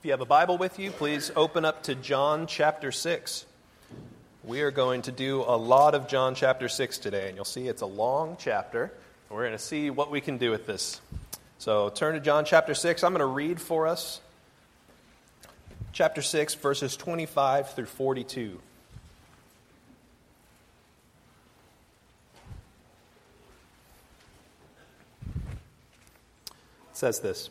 If you have a Bible with you, please open up to John chapter 6. We are going to do a lot of John chapter 6 today, and you'll see it's a long chapter. We're going to see what we can do with this. So turn to John chapter 6. I'm going to read for us chapter 6, verses 25 through 42. It says this.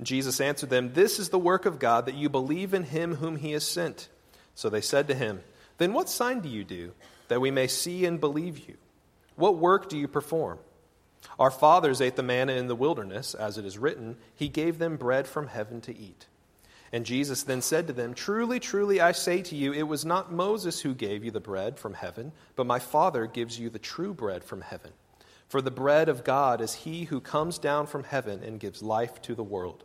Jesus answered them, This is the work of God, that you believe in him whom he has sent. So they said to him, Then what sign do you do, that we may see and believe you? What work do you perform? Our fathers ate the manna in the wilderness, as it is written, He gave them bread from heaven to eat. And Jesus then said to them, Truly, truly, I say to you, it was not Moses who gave you the bread from heaven, but my Father gives you the true bread from heaven. For the bread of God is he who comes down from heaven and gives life to the world.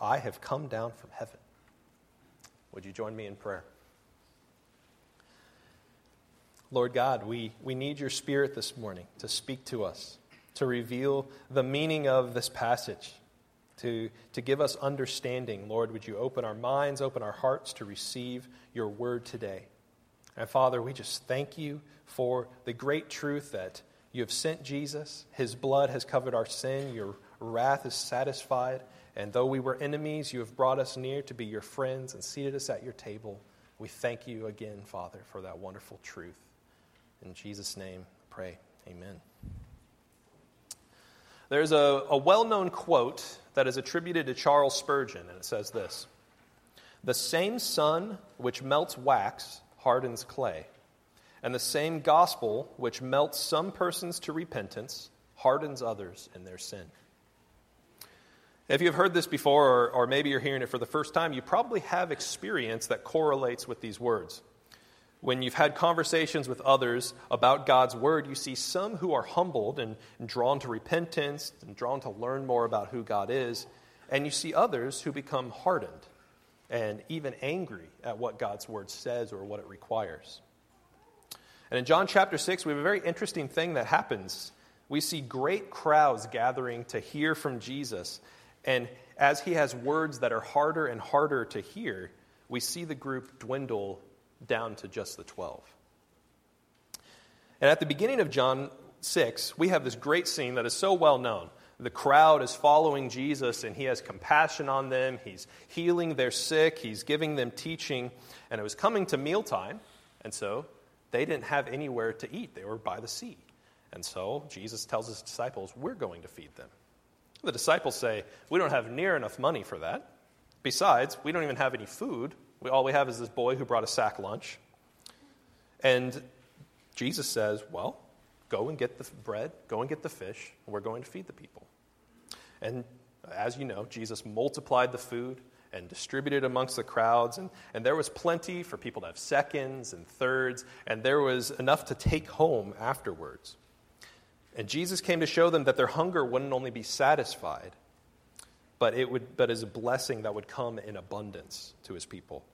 I have come down from heaven. Would you join me in prayer? Lord God, we, we need your spirit this morning to speak to us, to reveal the meaning of this passage, to, to give us understanding. Lord, would you open our minds, open our hearts to receive your word today? And Father, we just thank you for the great truth that you have sent Jesus. His blood has covered our sin, your wrath is satisfied. And though we were enemies, you have brought us near to be your friends and seated us at your table. We thank you again, Father, for that wonderful truth. In Jesus' name, pray. Amen. There's a, a well known quote that is attributed to Charles Spurgeon, and it says this The same sun which melts wax hardens clay, and the same gospel which melts some persons to repentance hardens others in their sin. If you've heard this before, or, or, maybe you're hearing it for the first time, you probably have experience that correlates with these words. When you've had conversations with others about God's word, you see some who are humbled and, and drawn to repentance and drawn to learn more about who God is, and you see others who become hardened and even angry at what God's word says or what it requires. And in John chapter 6, we have a very interesting thing that happens. We see great crowds gathering to hear from Jesus and as he has words that are harder and harder to hear, we see the group dwindle down to just the 12. And at the beginning of John 6, we have this great scene that is so well known. The crowd is following Jesus, and he has compassion on them. He's healing their sick, he's giving them teaching. And it was coming to mealtime, and so they didn't have anywhere to eat. They were by the sea. And so Jesus tells his disciples, We're going to feed them. The disciples say, We don't have near enough money for that. Besides, we don't even have any food. We, all we have is this boy who brought a sack lunch. And Jesus says, Well, go and get the bread, go and get the fish, and we're going to feed the people. And as you know, Jesus multiplied the food and distributed amongst the crowds. And, and there was plenty for people to have seconds and thirds, and there was enough to take home afterwards. And Jesus came to show them that their hunger wouldn't only be satisfied, but it would but as a blessing that would come in abundance to his people.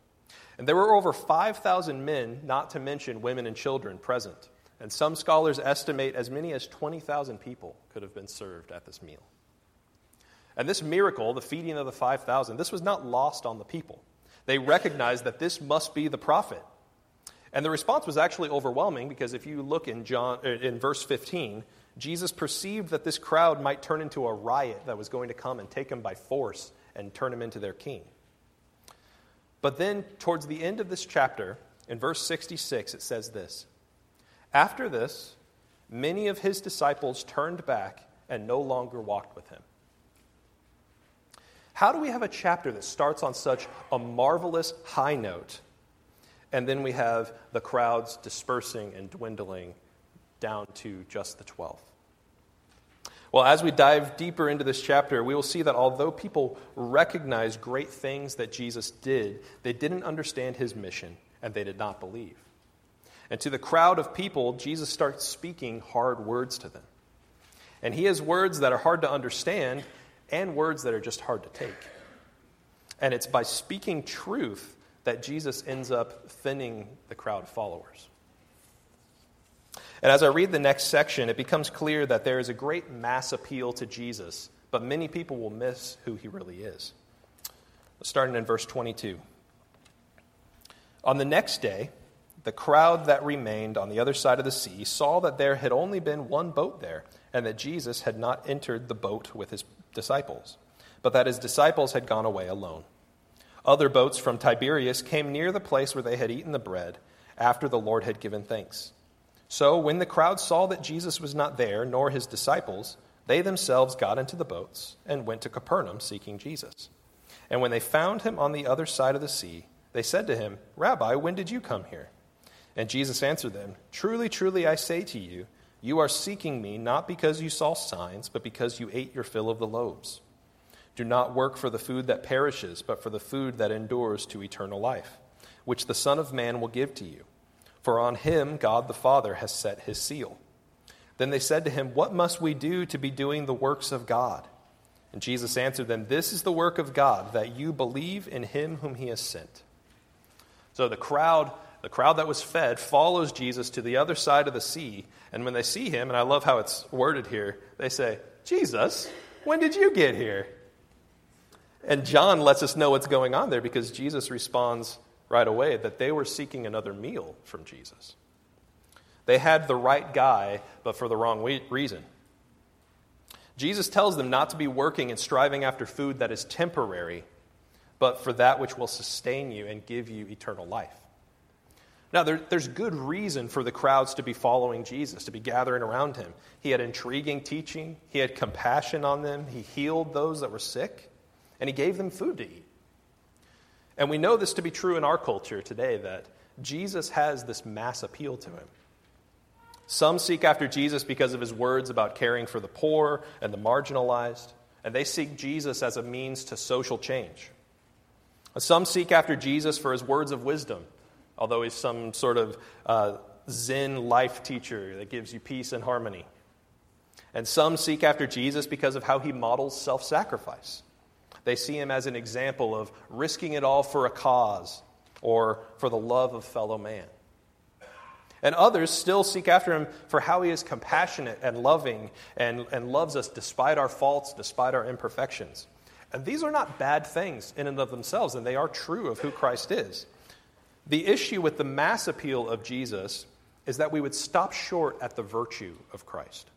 And there were over 5,000 men, not to mention women and children, present. And some scholars estimate as many as 20,000 people could have been served at this meal. And this miracle, the feeding of the 5,000, this was not lost on the people. They recognized that this must be the prophet. And the response was actually overwhelming because if you look in John in verse 15, Jesus perceived that this crowd might turn into a riot that was going to come and take him by force and turn him into their king. But then, towards the end of this chapter, in verse 66, it says this After this, many of his disciples turned back and no longer walked with him. How do we have a chapter that starts on such a marvelous high note, and then we have the crowds dispersing and dwindling down to just the 12? Well, as we dive deeper into this chapter, we will see that although people recognize great things that Jesus did, they didn't understand his mission and they did not believe. And to the crowd of people, Jesus starts speaking hard words to them. And he has words that are hard to understand and words that are just hard to take. And it's by speaking truth that Jesus ends up thinning the crowd of followers. And as I read the next section, it becomes clear that there is a great mass appeal to Jesus, but many people will miss who he really is. Starting in verse 22. On the next day, the crowd that remained on the other side of the sea saw that there had only been one boat there, and that Jesus had not entered the boat with his disciples, but that his disciples had gone away alone. Other boats from Tiberias came near the place where they had eaten the bread after the Lord had given thanks. So when the crowd saw that Jesus was not there, nor his disciples, they themselves got into the boats and went to Capernaum seeking Jesus. And when they found him on the other side of the sea, they said to him, Rabbi, when did you come here? And Jesus answered them, Truly, truly, I say to you, you are seeking me not because you saw signs, but because you ate your fill of the loaves. Do not work for the food that perishes, but for the food that endures to eternal life, which the Son of Man will give to you for on him God the Father has set his seal. Then they said to him, What must we do to be doing the works of God? And Jesus answered them, This is the work of God, that you believe in him whom he has sent. So the crowd, the crowd that was fed, follows Jesus to the other side of the sea. And when they see him, and I love how it's worded here, they say, Jesus, when did you get here? And John lets us know what's going on there because Jesus responds, right away that they were seeking another meal from Jesus. They had the right guy, but for the wrong reason. Jesus tells them not to be working and striving after food that is temporary, but for that which will sustain you and give you eternal life. Now, there, there's good reason for the crowds to be following Jesus, to be gathering around him. He had intriguing teaching, he had compassion on them, he healed those that were sick, and he gave them food to eat. And we know this to be true in our culture today that Jesus has this mass appeal to him. Some seek after Jesus because of his words about caring for the poor and the marginalized, and they seek Jesus as a means to social change. Some seek after Jesus for his words of wisdom, although he's some sort of uh, Zen life teacher that gives you peace and harmony. And some seek after Jesus because of how he models self sacrifice. They see him as an example of risking it all for a cause or for the love of fellow man. And others still seek after him for how he is compassionate and loving and, and loves us despite our faults, despite our imperfections. And these are not bad things in and of themselves, and they are true of who Christ is. The issue with the mass appeal of Jesus is that we would stop short at the virtue of Christ.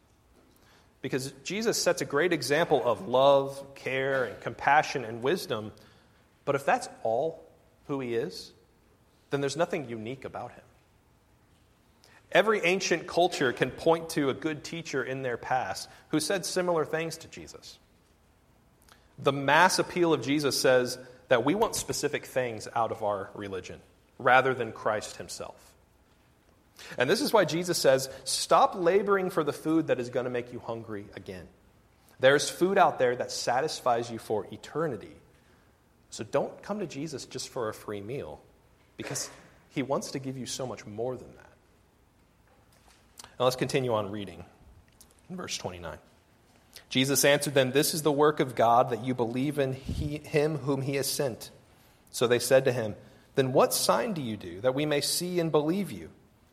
Because Jesus sets a great example of love, care, and compassion and wisdom. But if that's all who he is, then there's nothing unique about him. Every ancient culture can point to a good teacher in their past who said similar things to Jesus. The mass appeal of Jesus says that we want specific things out of our religion rather than Christ himself. And this is why Jesus says, Stop laboring for the food that is going to make you hungry again. There's food out there that satisfies you for eternity. So don't come to Jesus just for a free meal, because he wants to give you so much more than that. Now let's continue on reading in verse 29. Jesus answered them, This is the work of God, that you believe in he, him whom he has sent. So they said to him, Then what sign do you do that we may see and believe you?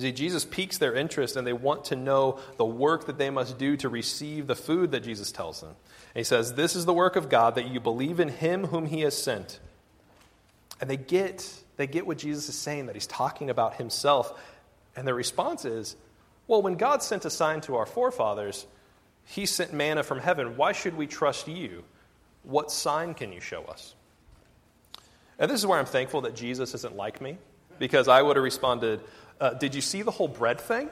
See, Jesus piques their interest and they want to know the work that they must do to receive the food that Jesus tells them. And he says, This is the work of God, that you believe in him whom he has sent. And they get, they get what Jesus is saying, that he's talking about himself. And their response is, Well, when God sent a sign to our forefathers, he sent manna from heaven. Why should we trust you? What sign can you show us? And this is where I'm thankful that Jesus isn't like me, because I would have responded, uh, Did you see the whole bread thing?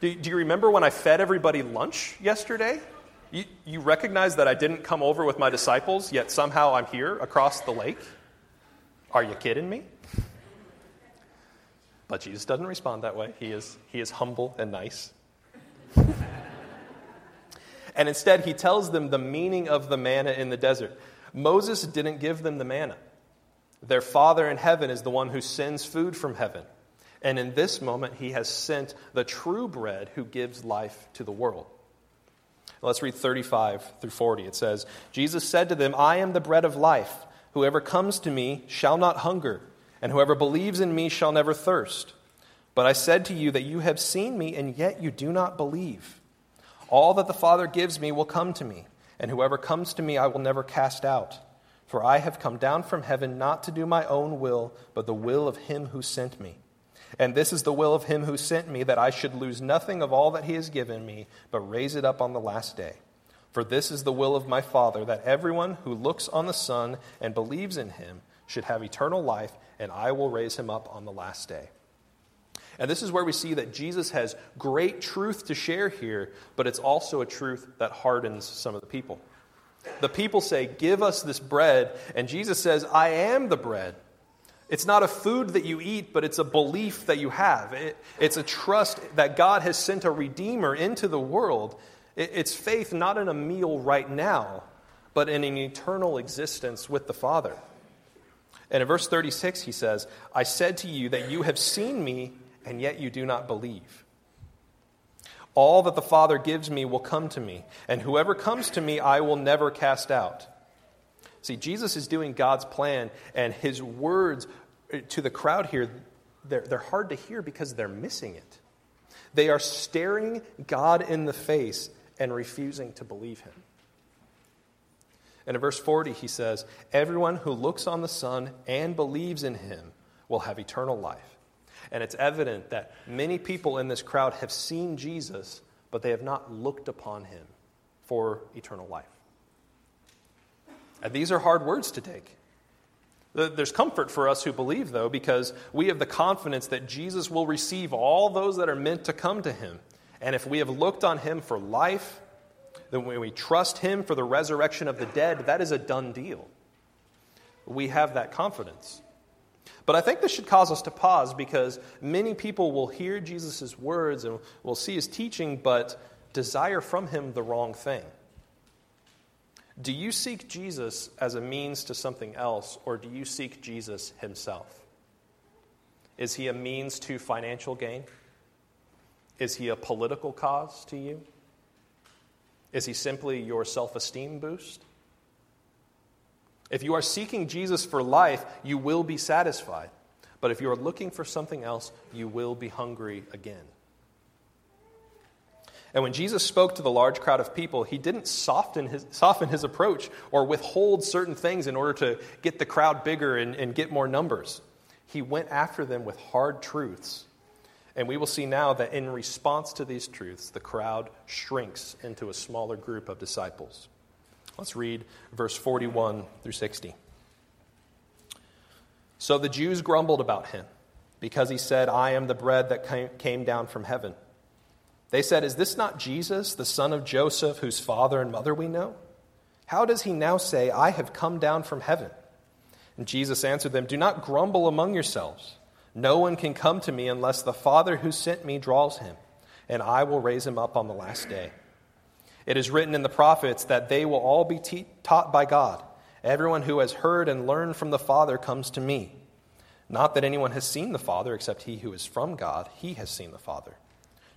Do, do you remember when I fed everybody lunch yesterday? You, you recognize that I didn't come over with my disciples, yet somehow I'm here across the lake? Are you kidding me? But Jesus doesn't respond that way. He is, he is humble and nice. and instead, he tells them the meaning of the manna in the desert. Moses didn't give them the manna. Their Father in heaven is the one who sends food from heaven. And in this moment, he has sent the true bread who gives life to the world. Let's read 35 through 40. It says, Jesus said to them, I am the bread of life. Whoever comes to me shall not hunger, and whoever believes in me shall never thirst. But I said to you that you have seen me, and yet you do not believe. All that the Father gives me will come to me, and whoever comes to me I will never cast out. For I have come down from heaven not to do my own will, but the will of him who sent me. And this is the will of him who sent me, that I should lose nothing of all that he has given me, but raise it up on the last day. For this is the will of my Father, that everyone who looks on the Son and believes in him should have eternal life, and I will raise him up on the last day. And this is where we see that Jesus has great truth to share here, but it's also a truth that hardens some of the people. The people say, Give us this bread, and Jesus says, I am the bread. It's not a food that you eat, but it's a belief that you have. It, it's a trust that God has sent a Redeemer into the world. It, it's faith not in a meal right now, but in an eternal existence with the Father. And in verse 36, he says, I said to you that you have seen me, and yet you do not believe. All that the Father gives me will come to me, and whoever comes to me I will never cast out. See, Jesus is doing God's plan, and his words to the crowd here, they're, they're hard to hear because they're missing it. They are staring God in the face and refusing to believe him. And in verse 40, he says, Everyone who looks on the Son and believes in him will have eternal life. And it's evident that many people in this crowd have seen Jesus, but they have not looked upon him for eternal life. And these are hard words to take. There's comfort for us who believe, though, because we have the confidence that Jesus will receive all those that are meant to come to him. And if we have looked on him for life, then when we trust him for the resurrection of the dead, that is a done deal. We have that confidence. But I think this should cause us to pause because many people will hear Jesus' words and will see his teaching, but desire from him the wrong thing. Do you seek Jesus as a means to something else, or do you seek Jesus himself? Is he a means to financial gain? Is he a political cause to you? Is he simply your self esteem boost? If you are seeking Jesus for life, you will be satisfied. But if you are looking for something else, you will be hungry again. And when Jesus spoke to the large crowd of people, he didn't soften his, soften his approach or withhold certain things in order to get the crowd bigger and, and get more numbers. He went after them with hard truths. And we will see now that in response to these truths, the crowd shrinks into a smaller group of disciples. Let's read verse 41 through 60. So the Jews grumbled about him because he said, I am the bread that came down from heaven. They said, Is this not Jesus, the son of Joseph, whose father and mother we know? How does he now say, I have come down from heaven? And Jesus answered them, Do not grumble among yourselves. No one can come to me unless the Father who sent me draws him, and I will raise him up on the last day. It is written in the prophets that they will all be te- taught by God. Everyone who has heard and learned from the Father comes to me. Not that anyone has seen the Father except he who is from God, he has seen the Father.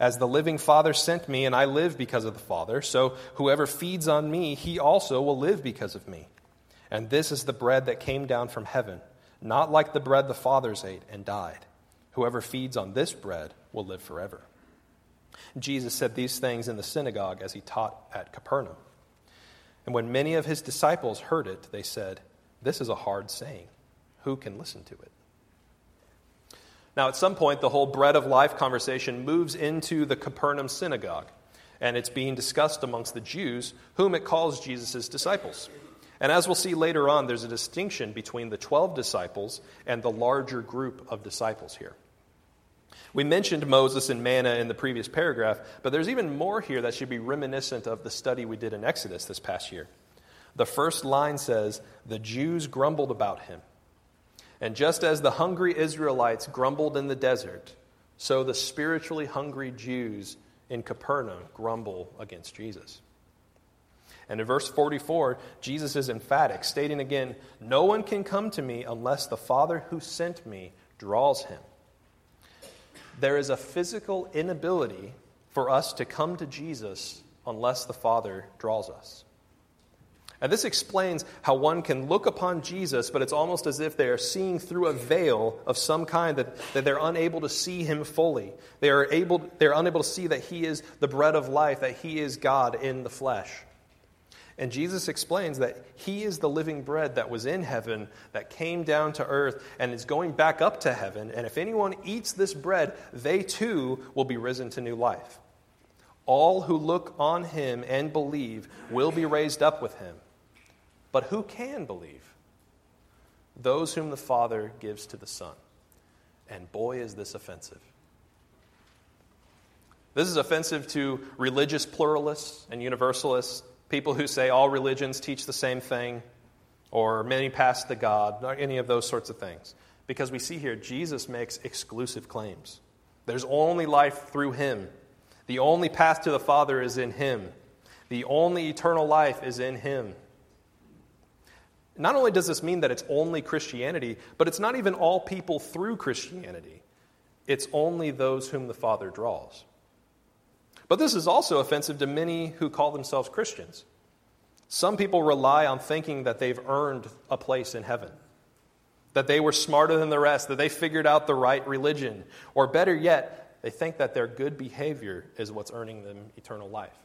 As the living Father sent me, and I live because of the Father, so whoever feeds on me, he also will live because of me. And this is the bread that came down from heaven, not like the bread the fathers ate and died. Whoever feeds on this bread will live forever. Jesus said these things in the synagogue as he taught at Capernaum. And when many of his disciples heard it, they said, This is a hard saying. Who can listen to it? Now, at some point, the whole bread of life conversation moves into the Capernaum synagogue, and it's being discussed amongst the Jews, whom it calls Jesus' disciples. And as we'll see later on, there's a distinction between the 12 disciples and the larger group of disciples here. We mentioned Moses and manna in the previous paragraph, but there's even more here that should be reminiscent of the study we did in Exodus this past year. The first line says, The Jews grumbled about him. And just as the hungry Israelites grumbled in the desert, so the spiritually hungry Jews in Capernaum grumble against Jesus. And in verse 44, Jesus is emphatic, stating again, No one can come to me unless the Father who sent me draws him. There is a physical inability for us to come to Jesus unless the Father draws us. And this explains how one can look upon Jesus, but it's almost as if they are seeing through a veil of some kind that, that they're unable to see him fully. They are able, they're unable to see that he is the bread of life, that he is God in the flesh. And Jesus explains that he is the living bread that was in heaven, that came down to earth, and is going back up to heaven. And if anyone eats this bread, they too will be risen to new life. All who look on him and believe will be raised up with him. But who can believe? Those whom the Father gives to the Son. And boy, is this offensive. This is offensive to religious pluralists and universalists, people who say all religions teach the same thing, or many pass to God, or any of those sorts of things. Because we see here, Jesus makes exclusive claims. There's only life through Him. The only path to the Father is in Him. The only eternal life is in Him. Not only does this mean that it's only Christianity, but it's not even all people through Christianity. It's only those whom the Father draws. But this is also offensive to many who call themselves Christians. Some people rely on thinking that they've earned a place in heaven, that they were smarter than the rest, that they figured out the right religion, or better yet, they think that their good behavior is what's earning them eternal life.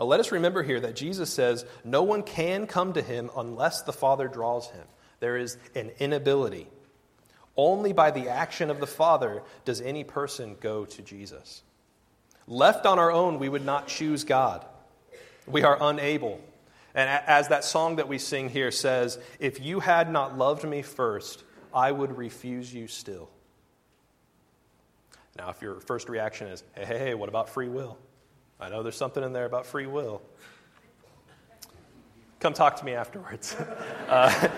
Now, let us remember here that Jesus says no one can come to him unless the Father draws him. There is an inability. Only by the action of the Father does any person go to Jesus. Left on our own, we would not choose God. We are unable. And as that song that we sing here says, if you had not loved me first, I would refuse you still. Now, if your first reaction is, hey, hey, hey, what about free will? I know there's something in there about free will. Come talk to me afterwards. uh,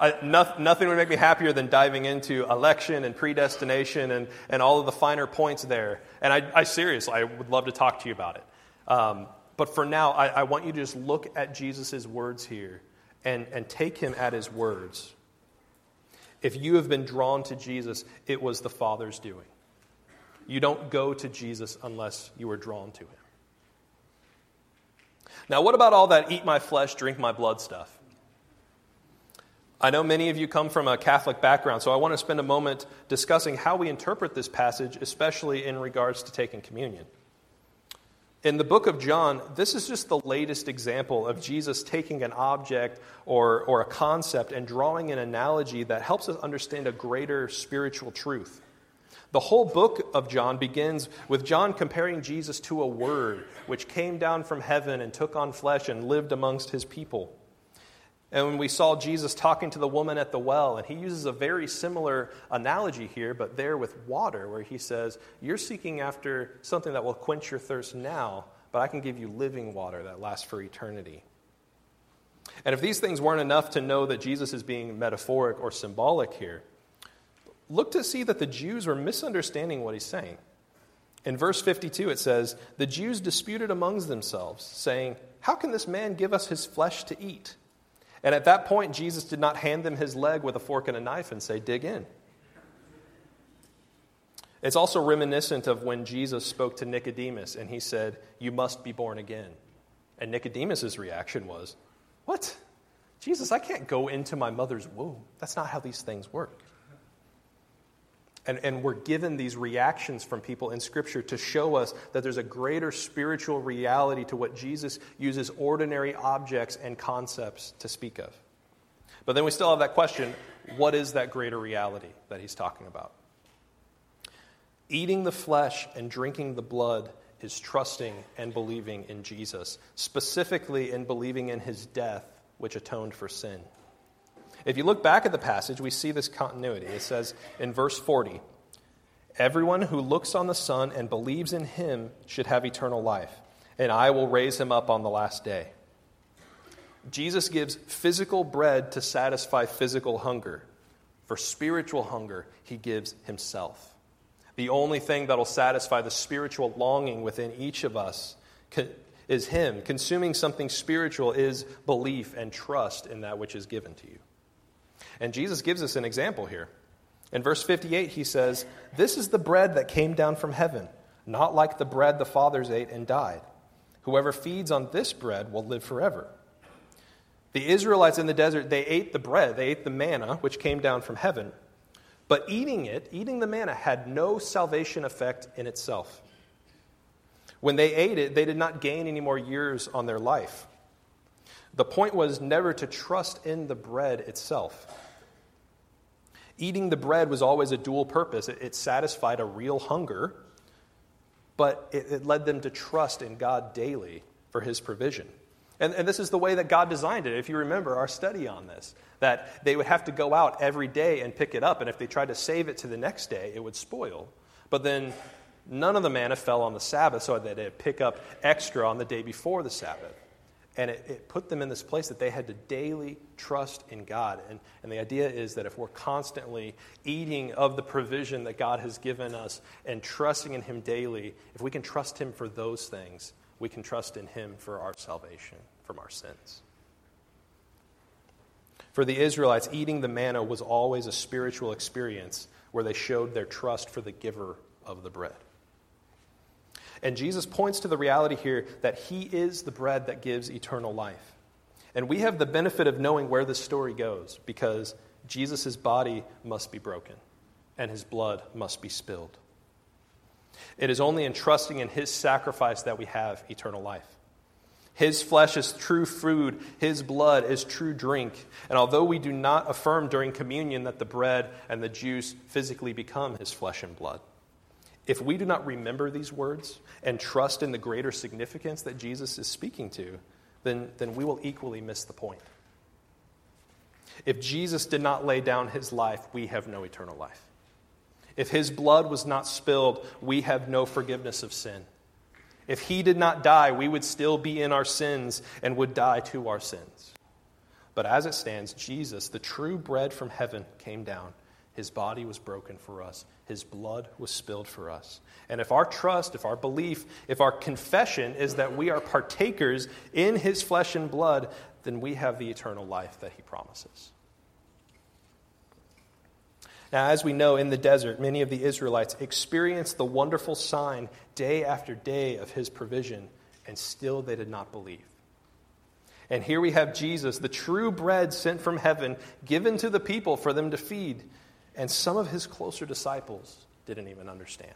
I, no, nothing would make me happier than diving into election and predestination and, and all of the finer points there. And I, I seriously, I would love to talk to you about it. Um, but for now, I, I, want you to just look at Jesus' words here and, and take him at his words. If you have been drawn to Jesus, it was the Father's doing. You don't go to Jesus unless you are drawn to him. Now, what about all that eat my flesh, drink my blood stuff? I know many of you come from a Catholic background, so I want to spend a moment discussing how we interpret this passage, especially in regards to taking communion. In the book of John, this is just the latest example of Jesus taking an object or, or a concept and drawing an analogy that helps us understand a greater spiritual truth. The whole book of John begins with John comparing Jesus to a word which came down from heaven and took on flesh and lived amongst his people. And when we saw Jesus talking to the woman at the well, and he uses a very similar analogy here, but there with water, where he says, You're seeking after something that will quench your thirst now, but I can give you living water that lasts for eternity. And if these things weren't enough to know that Jesus is being metaphoric or symbolic here, look to see that the Jews were misunderstanding what he's saying. In verse 52, it says, The Jews disputed amongst themselves, saying, How can this man give us his flesh to eat? And at that point, Jesus did not hand them his leg with a fork and a knife and say, Dig in. It's also reminiscent of when Jesus spoke to Nicodemus and he said, You must be born again. And Nicodemus' reaction was, What? Jesus, I can't go into my mother's womb. That's not how these things work. And, and we're given these reactions from people in Scripture to show us that there's a greater spiritual reality to what Jesus uses ordinary objects and concepts to speak of. But then we still have that question what is that greater reality that he's talking about? Eating the flesh and drinking the blood is trusting and believing in Jesus, specifically in believing in his death, which atoned for sin. If you look back at the passage, we see this continuity. It says in verse 40 Everyone who looks on the Son and believes in him should have eternal life, and I will raise him up on the last day. Jesus gives physical bread to satisfy physical hunger. For spiritual hunger, he gives himself. The only thing that will satisfy the spiritual longing within each of us is him. Consuming something spiritual is belief and trust in that which is given to you. And Jesus gives us an example here. In verse 58, he says, This is the bread that came down from heaven, not like the bread the fathers ate and died. Whoever feeds on this bread will live forever. The Israelites in the desert, they ate the bread, they ate the manna, which came down from heaven. But eating it, eating the manna, had no salvation effect in itself. When they ate it, they did not gain any more years on their life. The point was never to trust in the bread itself. Eating the bread was always a dual purpose. It, it satisfied a real hunger, but it, it, led them to trust in God daily for his provision. And, and this is the way that God designed it. If you remember our study on this, that they would have to go out every day and pick it up, and if they tried to save it to the next day, it would spoil. But then none of the manna fell on the Sabbath, so that they'd pick up extra on the day before the Sabbath. And it, it, put them in this place that they had to daily trust in God. And, and the idea is that if we're constantly eating of the provision that God has given us and trusting in Him daily, if we can trust Him for those things, we can trust in Him for our salvation from our sins. For the Israelites, eating the manna was always a spiritual experience where they showed their trust for the giver of the bread. And Jesus points to the reality here that he is the bread that gives eternal life. And we have the benefit of knowing where this story goes because Jesus' body must be broken and his blood must be spilled. It is only in trusting in his sacrifice that we have eternal life. His flesh is true food, his blood is true drink. And although we do not affirm during communion that the bread and the juice physically become his flesh and blood, if we do not remember these words and trust in the greater significance that Jesus is speaking to, then, then we will equally miss the point. If Jesus did not lay down his life, we have no eternal life. If his blood was not spilled, we have no forgiveness of sin. If he did not die, we would still be in our sins and would die to our sins. But as it stands, Jesus, the true bread from heaven, came down his body was broken for us, His blood was spilled for us. And if our trust, if our belief, if our confession is that we are partakers in His flesh and blood, then we have the eternal life that He promises. Now, as we know, in the desert, many of the Israelites experienced the wonderful sign day after day of His provision, and still they did not believe. And here we have Jesus, the true bread sent from heaven, given to the people for them to feed. And some of his closer disciples didn't even understand.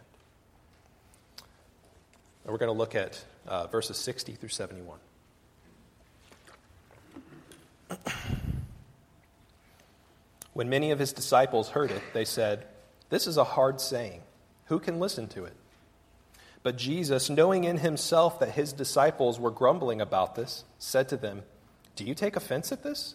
And we're going to look at uh, verses 60 through 71. When many of his disciples heard it, they said, This is a hard saying. Who can listen to it? But Jesus, knowing in himself that his disciples were grumbling about this, said to them, Do you take offense at this?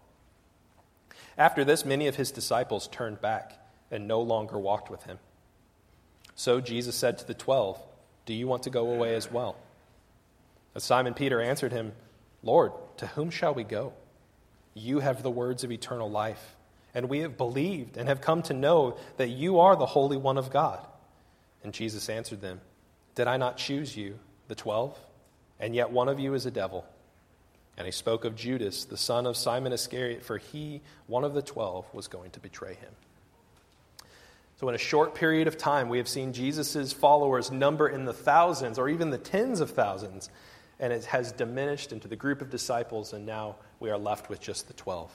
After this, many of his disciples turned back and no longer walked with him. So Jesus said to the twelve, Do you want to go away as well? But Simon Peter answered him, Lord, to whom shall we go? You have the words of eternal life, and we have believed and have come to know that you are the Holy One of God. And Jesus answered them, Did I not choose you, the twelve? and yet one of you is a devil. And he spoke of Judas, the son of Simon Iscariot, for he, one of the twelve, was going to betray him. So, in a short period of time, we have seen Jesus' followers number in the thousands or even the tens of thousands, and it has diminished into the group of disciples, and now we are left with just the twelve.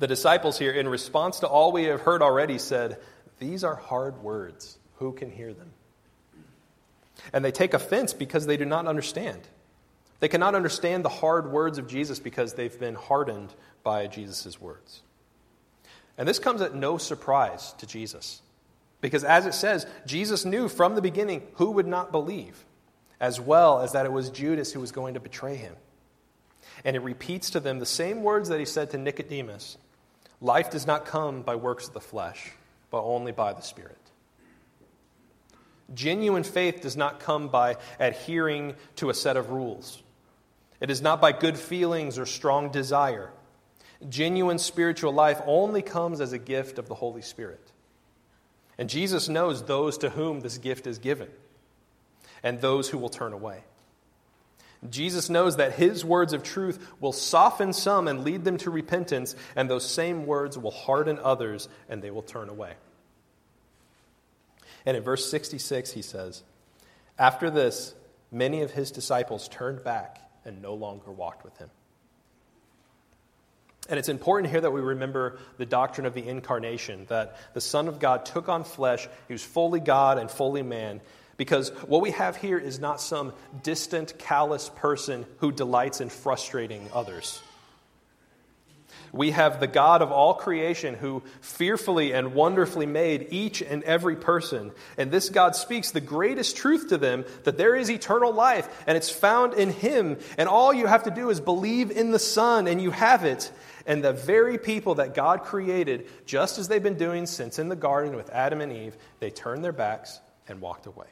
The disciples here, in response to all we have heard already, said, These are hard words. Who can hear them? And they take offense because they do not understand. They cannot understand the hard words of Jesus because they've been hardened by Jesus' words. And this comes at no surprise to Jesus. Because as it says, Jesus knew from the beginning who would not believe, as well as that it was Judas who was going to betray him. And it repeats to them the same words that he said to Nicodemus Life does not come by works of the flesh, but only by the Spirit. Genuine faith does not come by adhering to a set of rules. It is not by good feelings or strong desire. Genuine spiritual life only comes as a gift of the Holy Spirit. And Jesus knows those to whom this gift is given and those who will turn away. Jesus knows that his words of truth will soften some and lead them to repentance, and those same words will harden others and they will turn away. And in verse 66, he says, After this, many of his disciples turned back and no longer walked with him. And it's important here that we remember the doctrine of the incarnation, that the Son of God took on flesh. He was fully God and fully man. Because what we have here is not some distant, callous person who delights in frustrating others. We have the God of all creation who fearfully and wonderfully made each and every person. And this God speaks the greatest truth to them that there is eternal life and it's found in Him. And all you have to do is believe in the Son and you have it. And the very people that God created, just as they've been doing since in the garden with Adam and Eve, they turned their backs and walked away.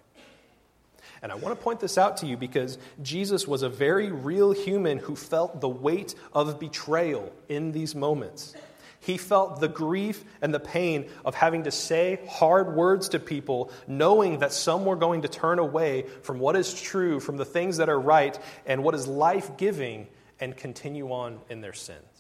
And I want to point this out to you because Jesus was a very real human who felt the weight of betrayal in these moments. He felt the grief and the pain of having to say hard words to people, knowing that some were going to turn away from what is true, from the things that are right, and what is life giving, and continue on in their sins.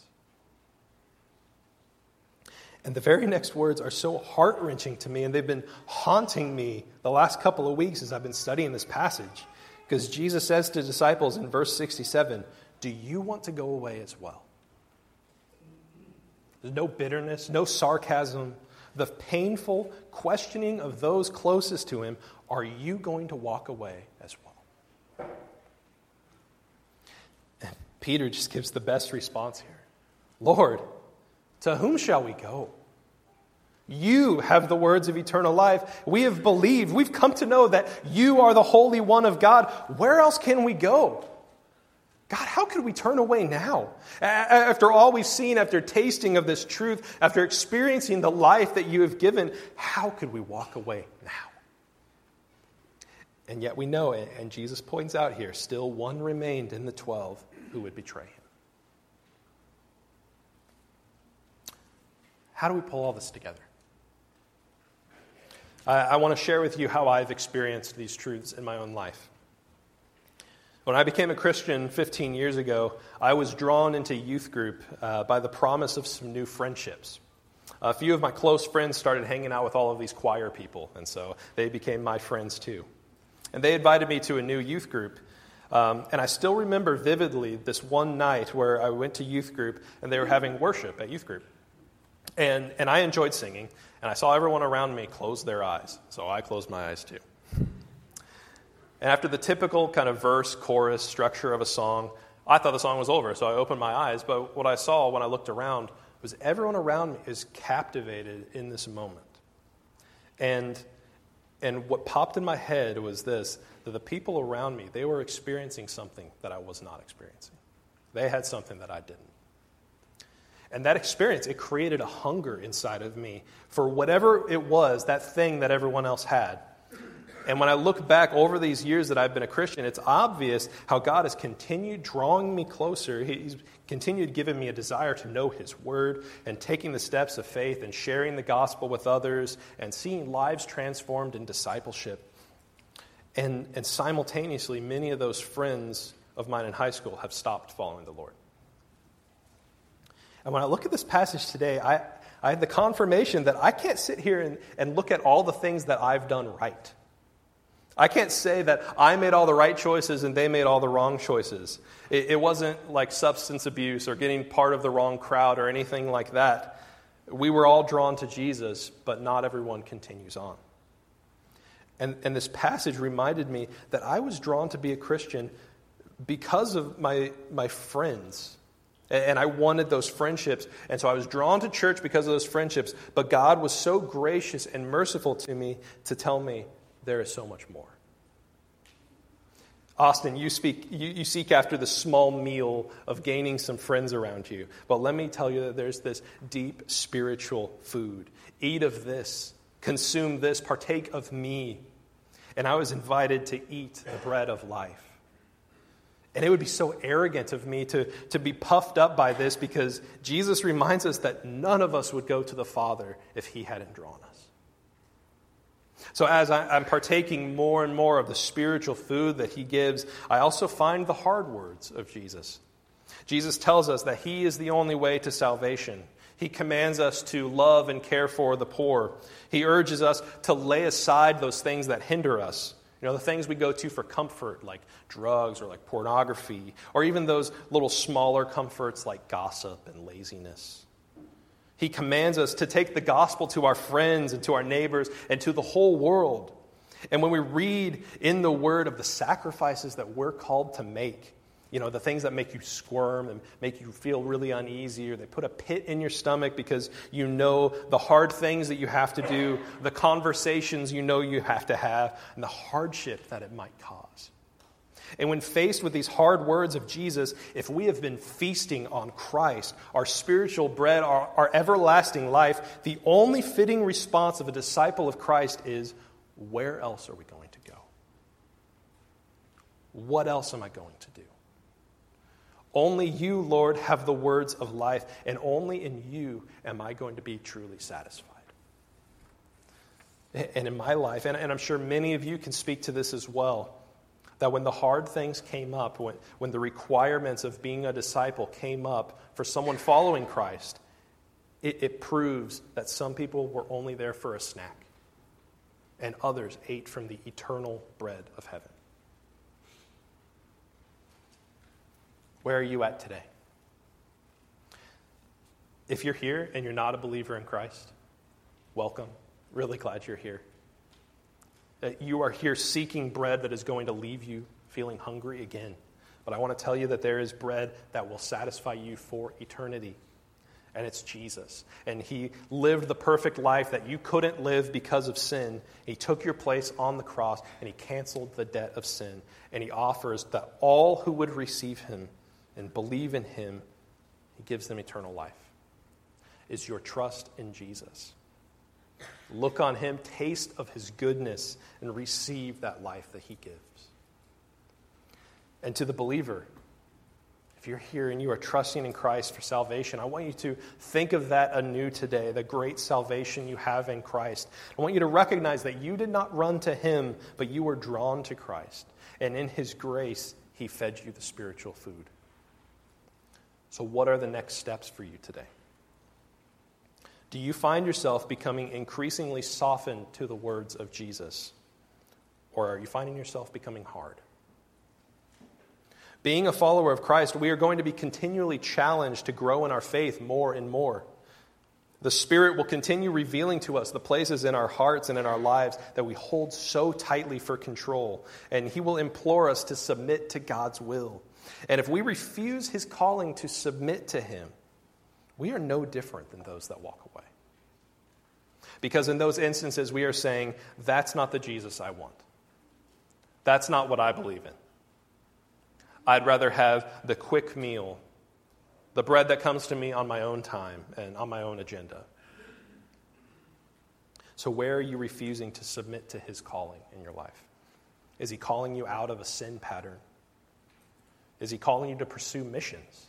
And the very next words are so heart wrenching to me, and they've been haunting me the last couple of weeks as I've been studying this passage. Because Jesus says to disciples in verse 67 Do you want to go away as well? There's no bitterness, no sarcasm, the painful questioning of those closest to him Are you going to walk away as well? And Peter just gives the best response here Lord, to whom shall we go? You have the words of eternal life. We have believed. We've come to know that you are the Holy One of God. Where else can we go? God, how could we turn away now? After all we've seen, after tasting of this truth, after experiencing the life that you have given, how could we walk away now? And yet we know, and Jesus points out here, still one remained in the twelve who would betray him. How do we pull all this together? I, I want to share with you how I've experienced these truths in my own life. When I became a Christian 15 years ago, I was drawn into youth group uh, by the promise of some new friendships. A few of my close friends started hanging out with all of these choir people, and so they became my friends too. And they invited me to a new youth group. Um, and I still remember vividly this one night where I went to youth group and they were having worship at youth group. And, and I enjoyed singing, and I saw everyone around me close their eyes. So I closed my eyes too. And after the typical kind of verse, chorus structure of a song, I thought the song was over, so I opened my eyes. But what I saw when I looked around was everyone around me is captivated in this moment. And, and what popped in my head was this that the people around me, they were experiencing something that I was not experiencing. They had something that I didn't. And that experience, it created a hunger inside of me for whatever it was, that thing that everyone else had. And when I look back over these years that I've been a Christian, it's obvious how God has continued drawing me closer. He's continued giving me a desire to know His Word and taking the steps of faith and sharing the gospel with others and seeing lives transformed in discipleship. And, and simultaneously, many of those friends of mine in high school have stopped following the Lord. And when I look at this passage today, I, I have the confirmation that I can't sit here and, and look at all the things that I've done right. I can't say that I made all the right choices and they made all the wrong choices. It, it, wasn't like substance abuse or getting part of the wrong crowd or anything like that. We were all drawn to Jesus, but not everyone continues on. And, and this passage reminded me that I was drawn to be a Christian because of my, my friends. And I wanted those friendships. And so I was drawn to church because of those friendships. But God was so gracious and merciful to me to tell me there is so much more. Austin, you, speak, you, you, seek after the small meal of gaining some friends around you. But let me tell you that there's this deep spiritual food. Eat of this, consume this, partake of me. And I was invited to eat the bread of life. And it would be so arrogant of me to, to be puffed up by this because Jesus reminds us that none of us would go to the Father if he hadn't drawn us. So, as I'm partaking more and more of the spiritual food that he gives, I also find the hard words of Jesus. Jesus tells us that he is the only way to salvation. He commands us to love and care for the poor. He urges us to lay aside those things that hinder us. You know, the things we go to for comfort, like drugs or like pornography, or even those little smaller comforts like gossip and laziness. He commands us to take the gospel to our friends and to our neighbors and to the whole world. And when we read in the word of the sacrifices that we're called to make, you know, the things that make you squirm and make you feel really uneasy, or they put a pit in your stomach because you know the hard things that you have to do, the conversations you know you have to have, and the hardship that it might cause. And when faced with these hard words of Jesus, if we have been feasting on Christ, our spiritual bread, our, our everlasting life, the only fitting response of a disciple of Christ is where else are we going to go? What else am I going to do? Only you, Lord, have the words of life, and only in you am I going to be truly satisfied. And in my life, and, I'm sure many of you can speak to this as well that when the hard things came up, when, when the requirements of being a disciple came up for someone following Christ, it, it proves that some people were only there for a snack and others ate from the eternal bread of heaven. Where are you at today? If you're here and you're not a believer in Christ, welcome. Really glad you're here that you are here seeking bread that is going to leave you feeling hungry again. But I want to tell you that there is bread that will satisfy you for eternity. And it's Jesus. And He lived the perfect life that you couldn't live because of sin. He took your place on the cross and He canceled the debt of sin. And He offers that all who would receive Him and believe in Him, He gives them eternal life. Is your trust in Jesus? Look on him, taste of his goodness, and receive that life that he gives. And to the believer, If you're here and you are trusting in Christ for salvation, I want you to think of that anew today, the great salvation you have in Christ. I want you to recognize that you did not run to Him, but you were drawn to Christ. And in His grace, He fed you the spiritual food. So, what are the next steps for you today? Do you find yourself becoming increasingly softened to the words of Jesus? Or are you finding yourself becoming hard? Being a follower of Christ, we are going to be continually challenged to grow in our faith more and more. The Spirit will continue revealing to us the places in our hearts and in our lives that we hold so tightly for control. And He will implore us to submit to God's will. And if we refuse His calling to submit to Him, we are no different than those that walk away. Because in those instances, we are saying, that's not the Jesus I want. That's not what I believe in. I'd rather have the quick meal, the bread that comes to me on my own time and on my own agenda. So, where are you refusing to submit to his calling in your life? Is he calling you out of a sin pattern? Is he calling you to pursue missions?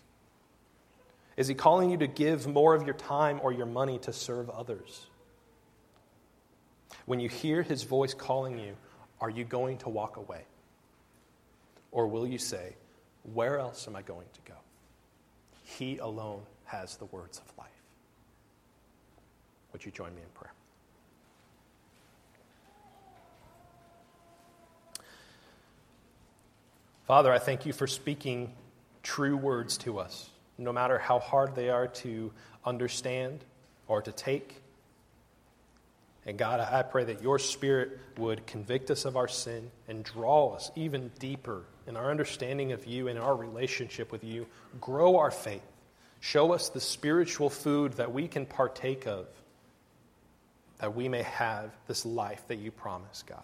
Is he calling you to give more of your time or your money to serve others? When you hear his voice calling you, are you going to walk away? Or will you say, where else am I going to go? He alone has the words of life. Would you join me in prayer? Father, I thank you for speaking true words to us, no matter how hard they are to understand or to take. And God, I pray that your Spirit would convict us of our sin and draw us even deeper in our understanding of you and our relationship with you. Grow our faith. Show us the spiritual food that we can partake of, that we may have this life that you promise, God.